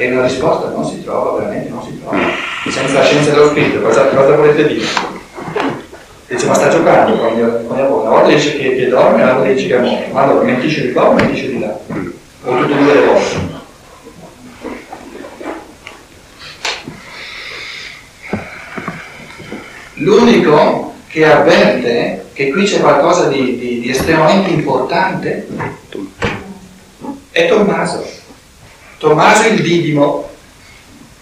E la risposta non si trova, veramente non si trova. Senza la scienza dello spirito, cosa, cosa volete dire? Dice, ma sta giocando con mia, con Una volta dice che, che dorme, l'altra dice che è morto. Ma allora, mentisce di qua o mentisce di là? O tutte e due le volte? L'unico che avverte che qui c'è qualcosa di, di, di estremamente importante è Tommaso. Tommaso il Didimo,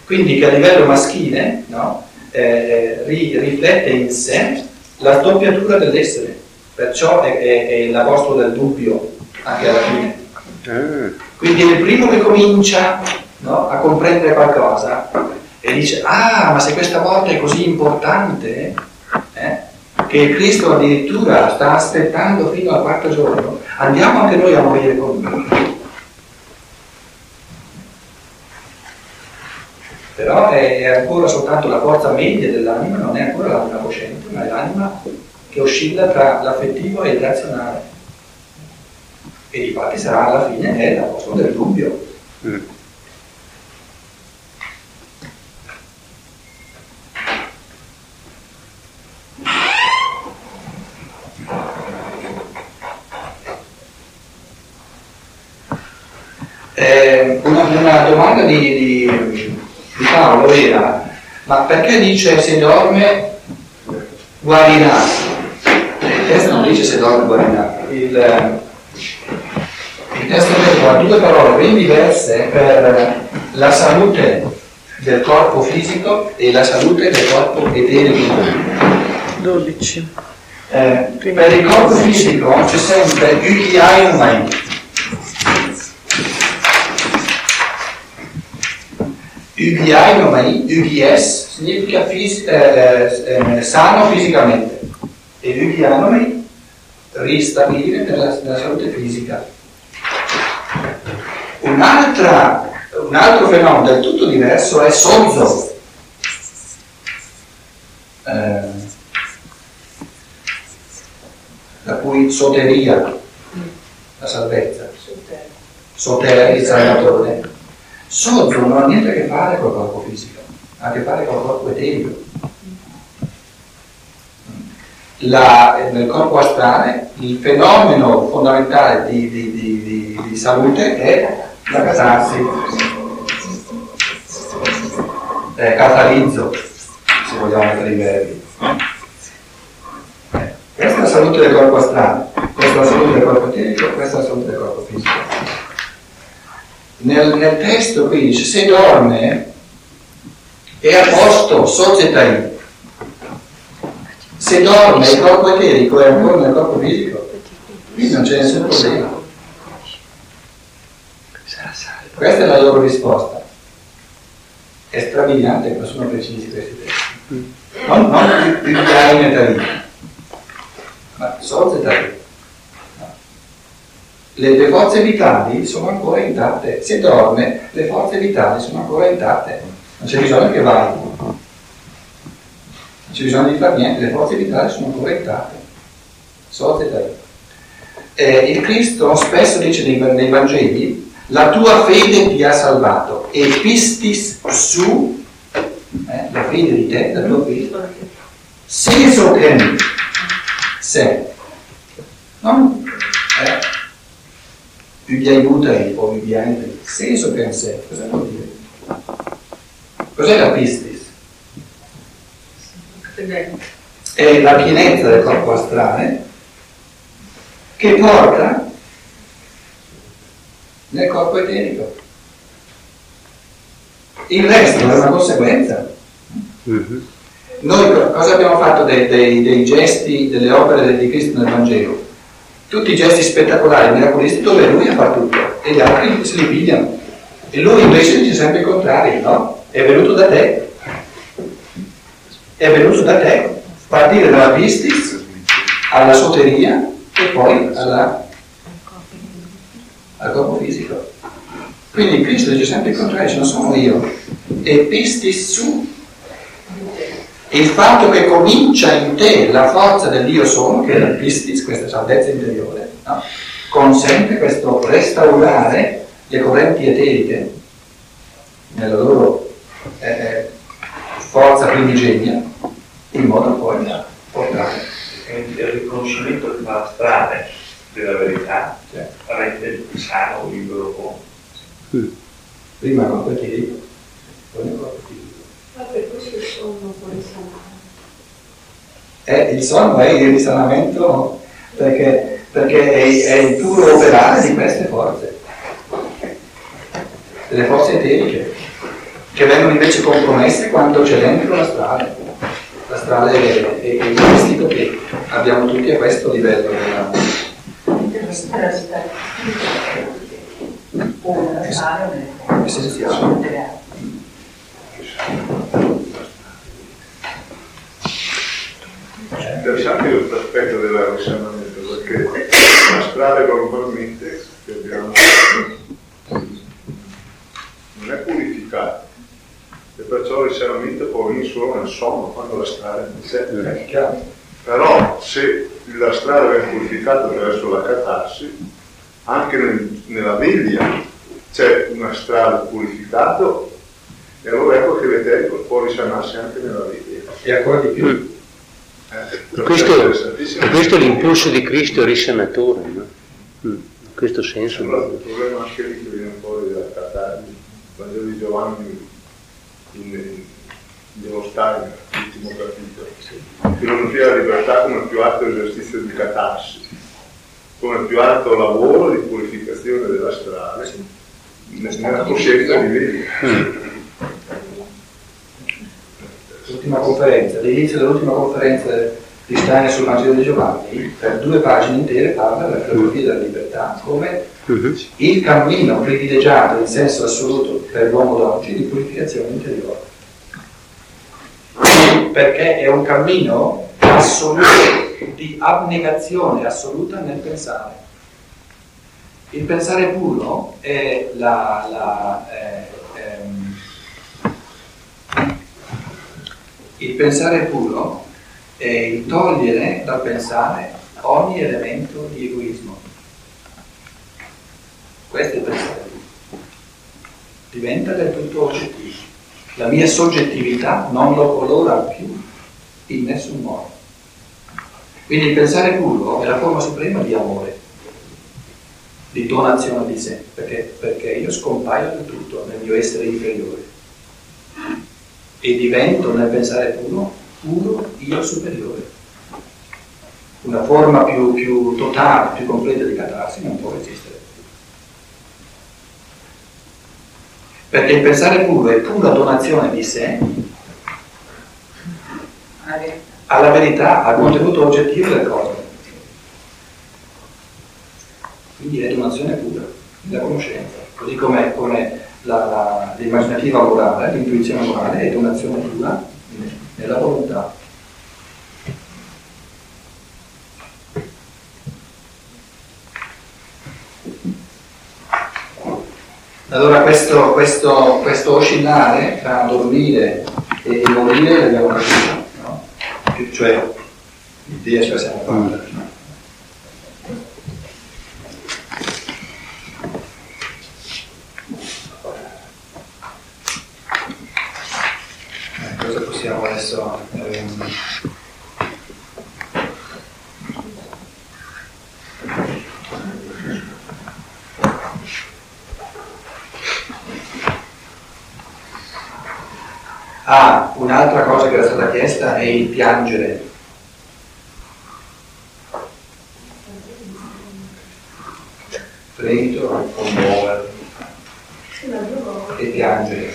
quindi che a livello maschile no, eh, ri, riflette in sé la doppiatura dell'essere, perciò è, è, è l'apostolo del dubbio anche alla fine. Quindi è il primo che comincia no, a comprendere qualcosa e dice, ah, ma se questa volta è così importante, eh, che Cristo addirittura sta aspettando fino al quarto giorno, andiamo anche noi a morire con lui. Però è, è ancora soltanto la forza media dell'anima, non è ancora l'anima cosciente, ma è l'anima che oscilla tra l'affettivo e il razionale. E di fatti sarà alla fine è la cosa del dubbio. Mm. Eh, una, una, domanda di, di, di, Paolo era, ma perché dice se dorme guarirà? Il testo non dice se dorme guarirà. Il, il testo ha due parole ben diverse per la salute del corpo fisico e la salute del corpo eterico. 12. Eh, per il corpo fisico c'è sempre Ukiaiumai, UBI, UBS significa fis- eh, eh, sano fisicamente e UBI ristabilire nella, nella salute fisica. un altro fenomeno del tutto diverso è Sozzo. Eh, la cui soteria, la salvezza, soteria, il salvatore Sogno non ha niente a che fare col corpo fisico, ha a che fare col corpo eterico. La, nel corpo astrale il fenomeno fondamentale di, di, di, di salute è la catarsi, eh, catalizzo, se vogliamo mettere i verbi. Questa è la salute del corpo astrale, questa è la salute del corpo eterico, questa è la salute del corpo fisico nel, nel testo qui dice se dorme è a posto, societai. Se dorme il corpo eterico è ancora nel corpo fisico, quindi non c'è nessun problema. Questa è la loro risposta. È strabiliante che non sono precisi questi testi. Non, non il piano metalino, ma societai le, le, forze vitali sono ancora intatte. Se dorme, le forze vitali sono ancora intatte. Non c'è bisogno che vai. Non c'è bisogno di fare niente, le forze vitali sono ancora intatte. Eh, il Cristo spesso dice nei, nei, Vangeli, la tua fede ti ha salvato e pistis su, eh, la fede di te, la tua fede, se so che se. No? Eh? Più vi aiuta e poi vi aiuta il senso per sé. Cosa vuol dire? Cos'è la pistis? È la pienezza del corpo astrale che porta nel corpo eterico. Il resto è una conseguenza. Mm-hmm. Noi cosa abbiamo fatto dei, dei, dei gesti, delle opere di Cristo nel Vangelo? Tutti i gesti spettacolari, miracolisti, dove lui fa tutto e gli altri se li pigliano. E lui invece dice sempre il contrario, no? È venuto da te. È venuto da te. Partire dalla pistis alla soteria e poi alla, al corpo fisico. Quindi Cristo dice sempre il contrario, non sono io. E pistis su il fatto che comincia in te la forza del Dio sono, che è la pistis, questa salvezza interiore, no? consente questo restaurare le correnti eteriche nella loro eh, forza primigenia, in modo poi da portare. Il riconoscimento che fa la strada della verità cioè, rende sano, libero. Mm. Prima con quelli, poi con quelli. Ma per questo il sonno può risanare. Eh, il sonno è il risanamento perché, perché è, è il puro operare di queste forze, delle forze eteriche, che vengono invece compromesse quando c'è dentro la strada. La strada è, è, è il mistico che abbiamo tutti a questo livello della, essenziale. È interessante questo aspetto del risanamento perché la strada normalmente che abbiamo non è purificata e perciò il risanamento può venire solo nel sonno quando la strada è c'è. Però se la strada viene purificata attraverso la catarsi, anche nel, nella veglia c'è una strada purificata e allora ecco che l'eterico può risanarsi anche nella veglia. E ancora di più. Eh, questo, questo, è l'impulso di Cristo risanatore, no? Mm, in questo senso. Allora, il problema anche lì che viene fuori dalla catarsi, il Vangelo di Giovanni in, in, dello Steiner, l'ultimo capitolo. Filosofia della libertà come più alto esercizio di catarsi, come più alto lavoro di purificazione della strada, nella coscienza di vita. L'ultima conferenza, all'inizio dell'ultima conferenza di Steiner sul Vangelo di Giovanni, per due pagine intere parla della filosofia della libertà come uh-huh. il cammino privilegiato in senso assoluto per l'uomo d'oggi di purificazione interiore perché è un cammino assoluto di abnegazione assoluta nel pensare. Il pensare puro è la, la eh, il pensare puro è il togliere dal pensare ogni elemento di egoismo. Questo è il pensare puro. Diventa del tutto oggettivo la mia soggettività non lo colora più in nessun modo. Quindi il pensare puro è la forma suprema di amore, di donazione di sé, perché, perché io scompaio del tutto nel mio essere inferiore e divento nel pensare puro, puro io superiore. Una forma più, più totale, più completa di catarsi non può esistere. Perché il pensare puro è pura donazione di sé alla verità, al contenuto oggettivo del cosmo. Quindi è donazione pura, la conoscenza. Così come, l'immaginativa morale, l'intuizione morale è donazione pura nella volontà. Allora questo, questo, questo oscillare tra dormire e morire l'abbiamo capito, no? Cioè l'idea ce la siamo fatta. No? Eh, cosa possiamo adesso... Ehm, Ah, un'altra cosa che era stata chiesta è il piangere. Fremito, commuovere e piangere.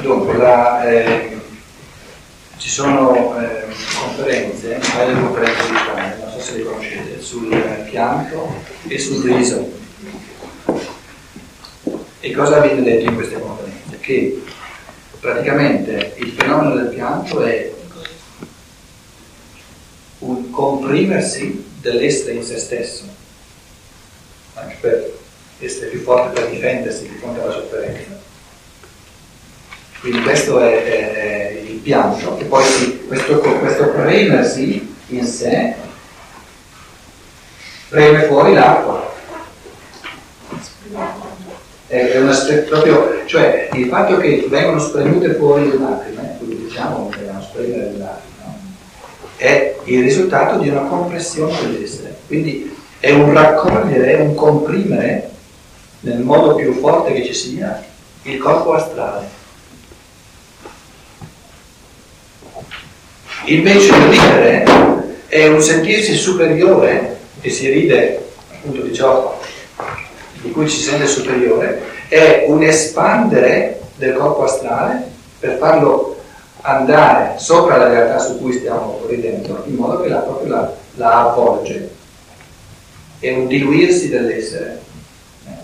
Dunque, la, eh, ci sono eh, conferenze, di conferenze di Italia, non so se le conoscete, sul pianto e sul riso. E cosa viene detto in queste conferenze? che praticamente il fenomeno del pianto è un comprimersi dell'essere in se stesso, anche per essere più forte per difendersi di fronte alla sofferenza. Quindi questo è, è, è il pianto, che poi si, questo, questo premersi in sé preme fuori l'acqua È, è una, proprio, cioè il fatto che vengono spremute fuori le lacrime, quindi diciamo che vengono spremere le lacrime, è il risultato di una compressione dell'essere. Quindi è un raccogliere, è un comprimere nel modo più forte che ci sia il corpo astrale. Invece il ridere è un sentirsi superiore, e si ride appunto di ciò di cui ci si sente superiore, è un espandere del corpo astrale per farlo andare sopra la realtà su cui stiamo ridendo, in modo che la, proprio la, la avvolge. È un diluirsi dell'essere,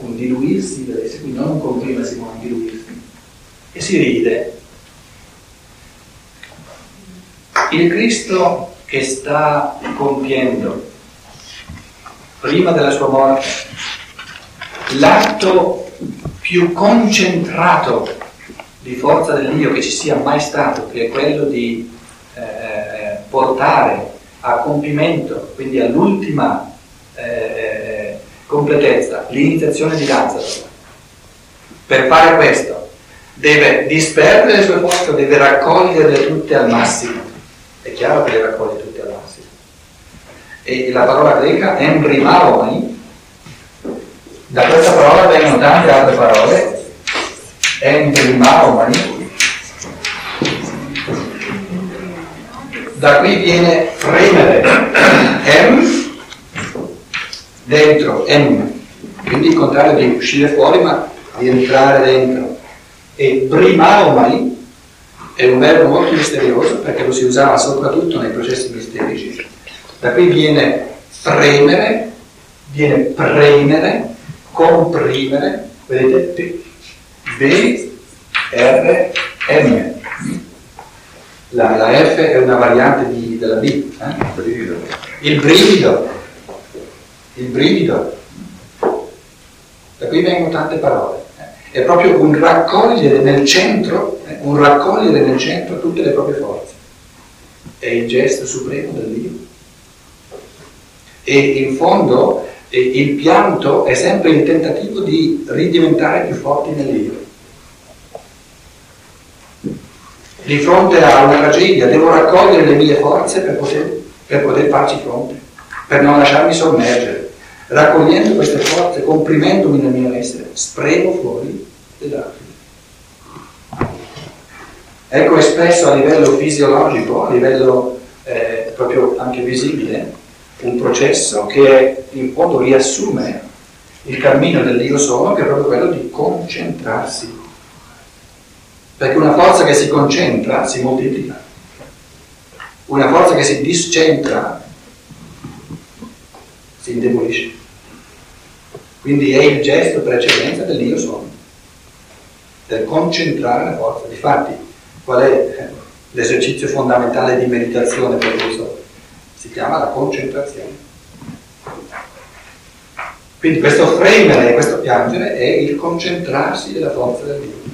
un diluirsi dell'essere, quindi non un comprimersi ma un diluirsi. E si ride. Il Cristo che sta compiendo prima della sua morte l'atto più concentrato di forza dell'io che ci sia mai stato, che è quello di eh, portare a compimento, quindi all'ultima eh, completezza, l'iniziazione di Lazzaro. Per fare questo deve disperdere le sue forze, deve raccoglierle tutte al massimo. È chiaro che le raccoglie tutte al massimo. E la parola greca embrimaomai, da questa parola vengono tante altre parole embrimaomani. Da qui viene fremere, em, dentro, em, quindi il contrario di uscire fuori ma di entrare dentro. E brimaomani è un verbo molto misterioso perché lo si usava soprattutto nei processi misterici. Da qui viene fremere, viene premere, comprimere, vedete? B, R, M. La, la, F è una variante di, della B. Eh? Il brivido. Il brivido. Da qui vengono tante parole. Eh? È proprio un raccogliere nel centro, eh? un raccogliere nel centro tutte le proprie forze. È il gesto supremo del Dio. E in fondo il pianto è sempre il tentativo di ridiventare più forti nell'io. di fronte a una tragedia, devo raccogliere le mie forze per poter, per poter farci fronte, per non lasciarmi sommergere. Raccogliendo queste forze, comprimendomi nel mio essere, spremo fuori le lacrime. Ecco espresso a livello fisiologico, a livello eh, proprio anche visibile, un processo che in fondo riassume il cammino dell'io sono, che è proprio quello di concentrarsi perché una forza che si concentra si moltiplica, una forza che si discentra si indebolisce. Quindi è il gesto per eccellenza dell'io sono, del concentrare la forza. Difatti, qual è l'esercizio fondamentale di meditazione per questo? Si chiama la concentrazione. Quindi questo fremere, questo piangere è il concentrarsi della forza del Dio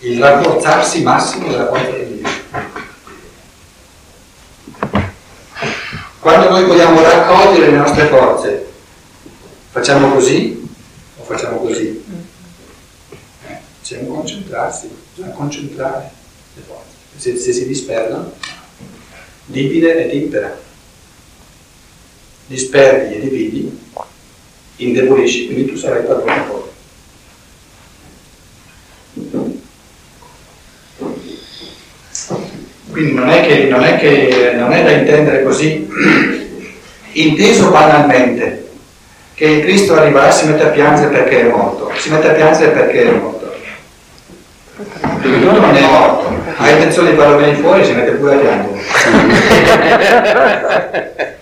il rafforzarsi massimo della forza di Dio. Quando noi vogliamo raccogliere le nostre forze, facciamo così o facciamo così? Eh, c'è un concentrarsi, bisogna concentrare le forze. Se, se si disperdono, divide e timpera. Disperdi e dividi, indebolisci, quindi tu sarai padrone poi. Quindi non è, che, non, è che, non è da intendere così, inteso banalmente, che Cristo arriverà e si mette a piangere perché è morto, si mette a piangere perché è morto. Lui non è morto, ha intenzione di farlo venire fuori, si mette pure a piangere.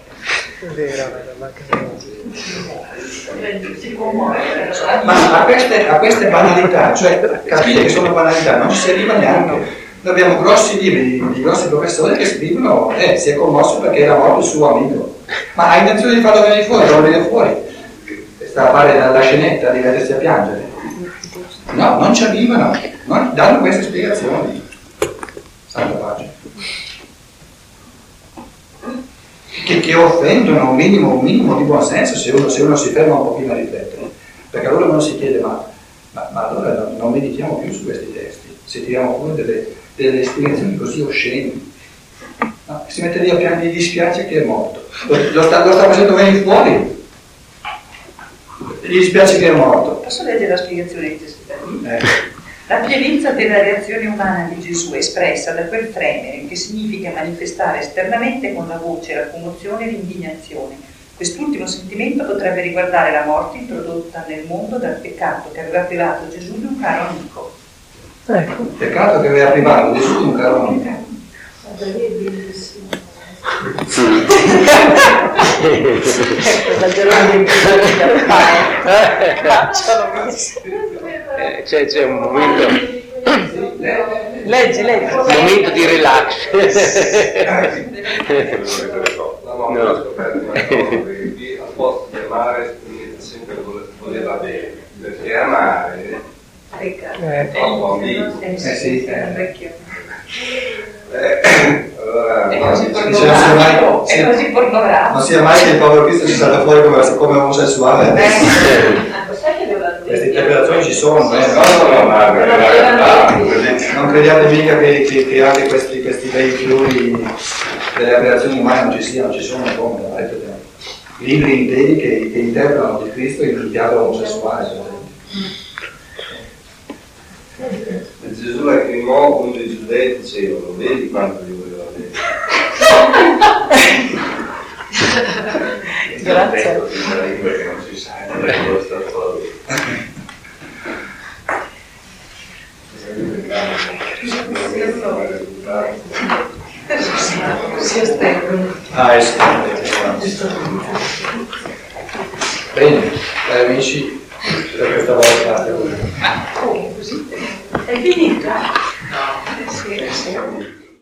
Ma a queste, a queste banalità, cioè capire che sono banalità, non ci si arriva neanche. Noi abbiamo grossi libri di grossi professori che scrivono, eh, si è commosso perché era morto il suo amico. Ma ha intenzione di farlo venire fuori, lo viene fuori. Sta a fare la, scenetta di mettersi a piangere. No, non ci arrivano, non danno queste spiegazioni. Santa pace. Che, che, offendono un minimo, un minimo di buonsenso se uno, se uno si ferma un pochino a riflettere. Perché allora uno si chiede, ma Ma, ma allora non, meditiamo più su questi testi, se tiriamo fuori delle, delle spiegazioni così oscene. No? Si mette lì a piangere, gli dispiace che è morto. Lo, sta, lo sta facendo venire fuori. Gli dispiace che è morto. Posso leggere la spiegazione di Gesù? Eh. La pienezza della reazione umana di Gesù è espressa da quel fremere che significa manifestare esternamente con la voce la commozione e l'indignazione. Quest'ultimo sentimento potrebbe riguardare la morte introdotta nel mondo dal peccato che aveva privato Gesù di un caro amico. Ecco. Peccato che aveva privato Gesù di un caro amico. Eh, c'è, c'è un momento. Leggi, leggi. un momento di relax. No, no, ho scoperto una cosa che al posto di amare sempre voleva bene perché amare è troppo ambiguo eh sì eh. Eh, allora, è no, così sì, pornografico, è così pornografico. non sia mai che il povero Cristo ci salta fuori come, come omosessuale Eh. Sai che devo queste interpretazioni ci sono eh. no, non crediate mica che, che, che anche questi, questi bei fiori delle aberrazioni umane non ci siano, ci sono come avete libri interi che, che interpretano di Cristo in un diavolo omosessuale esempio. Gesù la chiamò quando i giudei dicevano, vedi quanto li voleva bene. Grazie. Ah. Bene, cari amici, per questa volta così? È sì.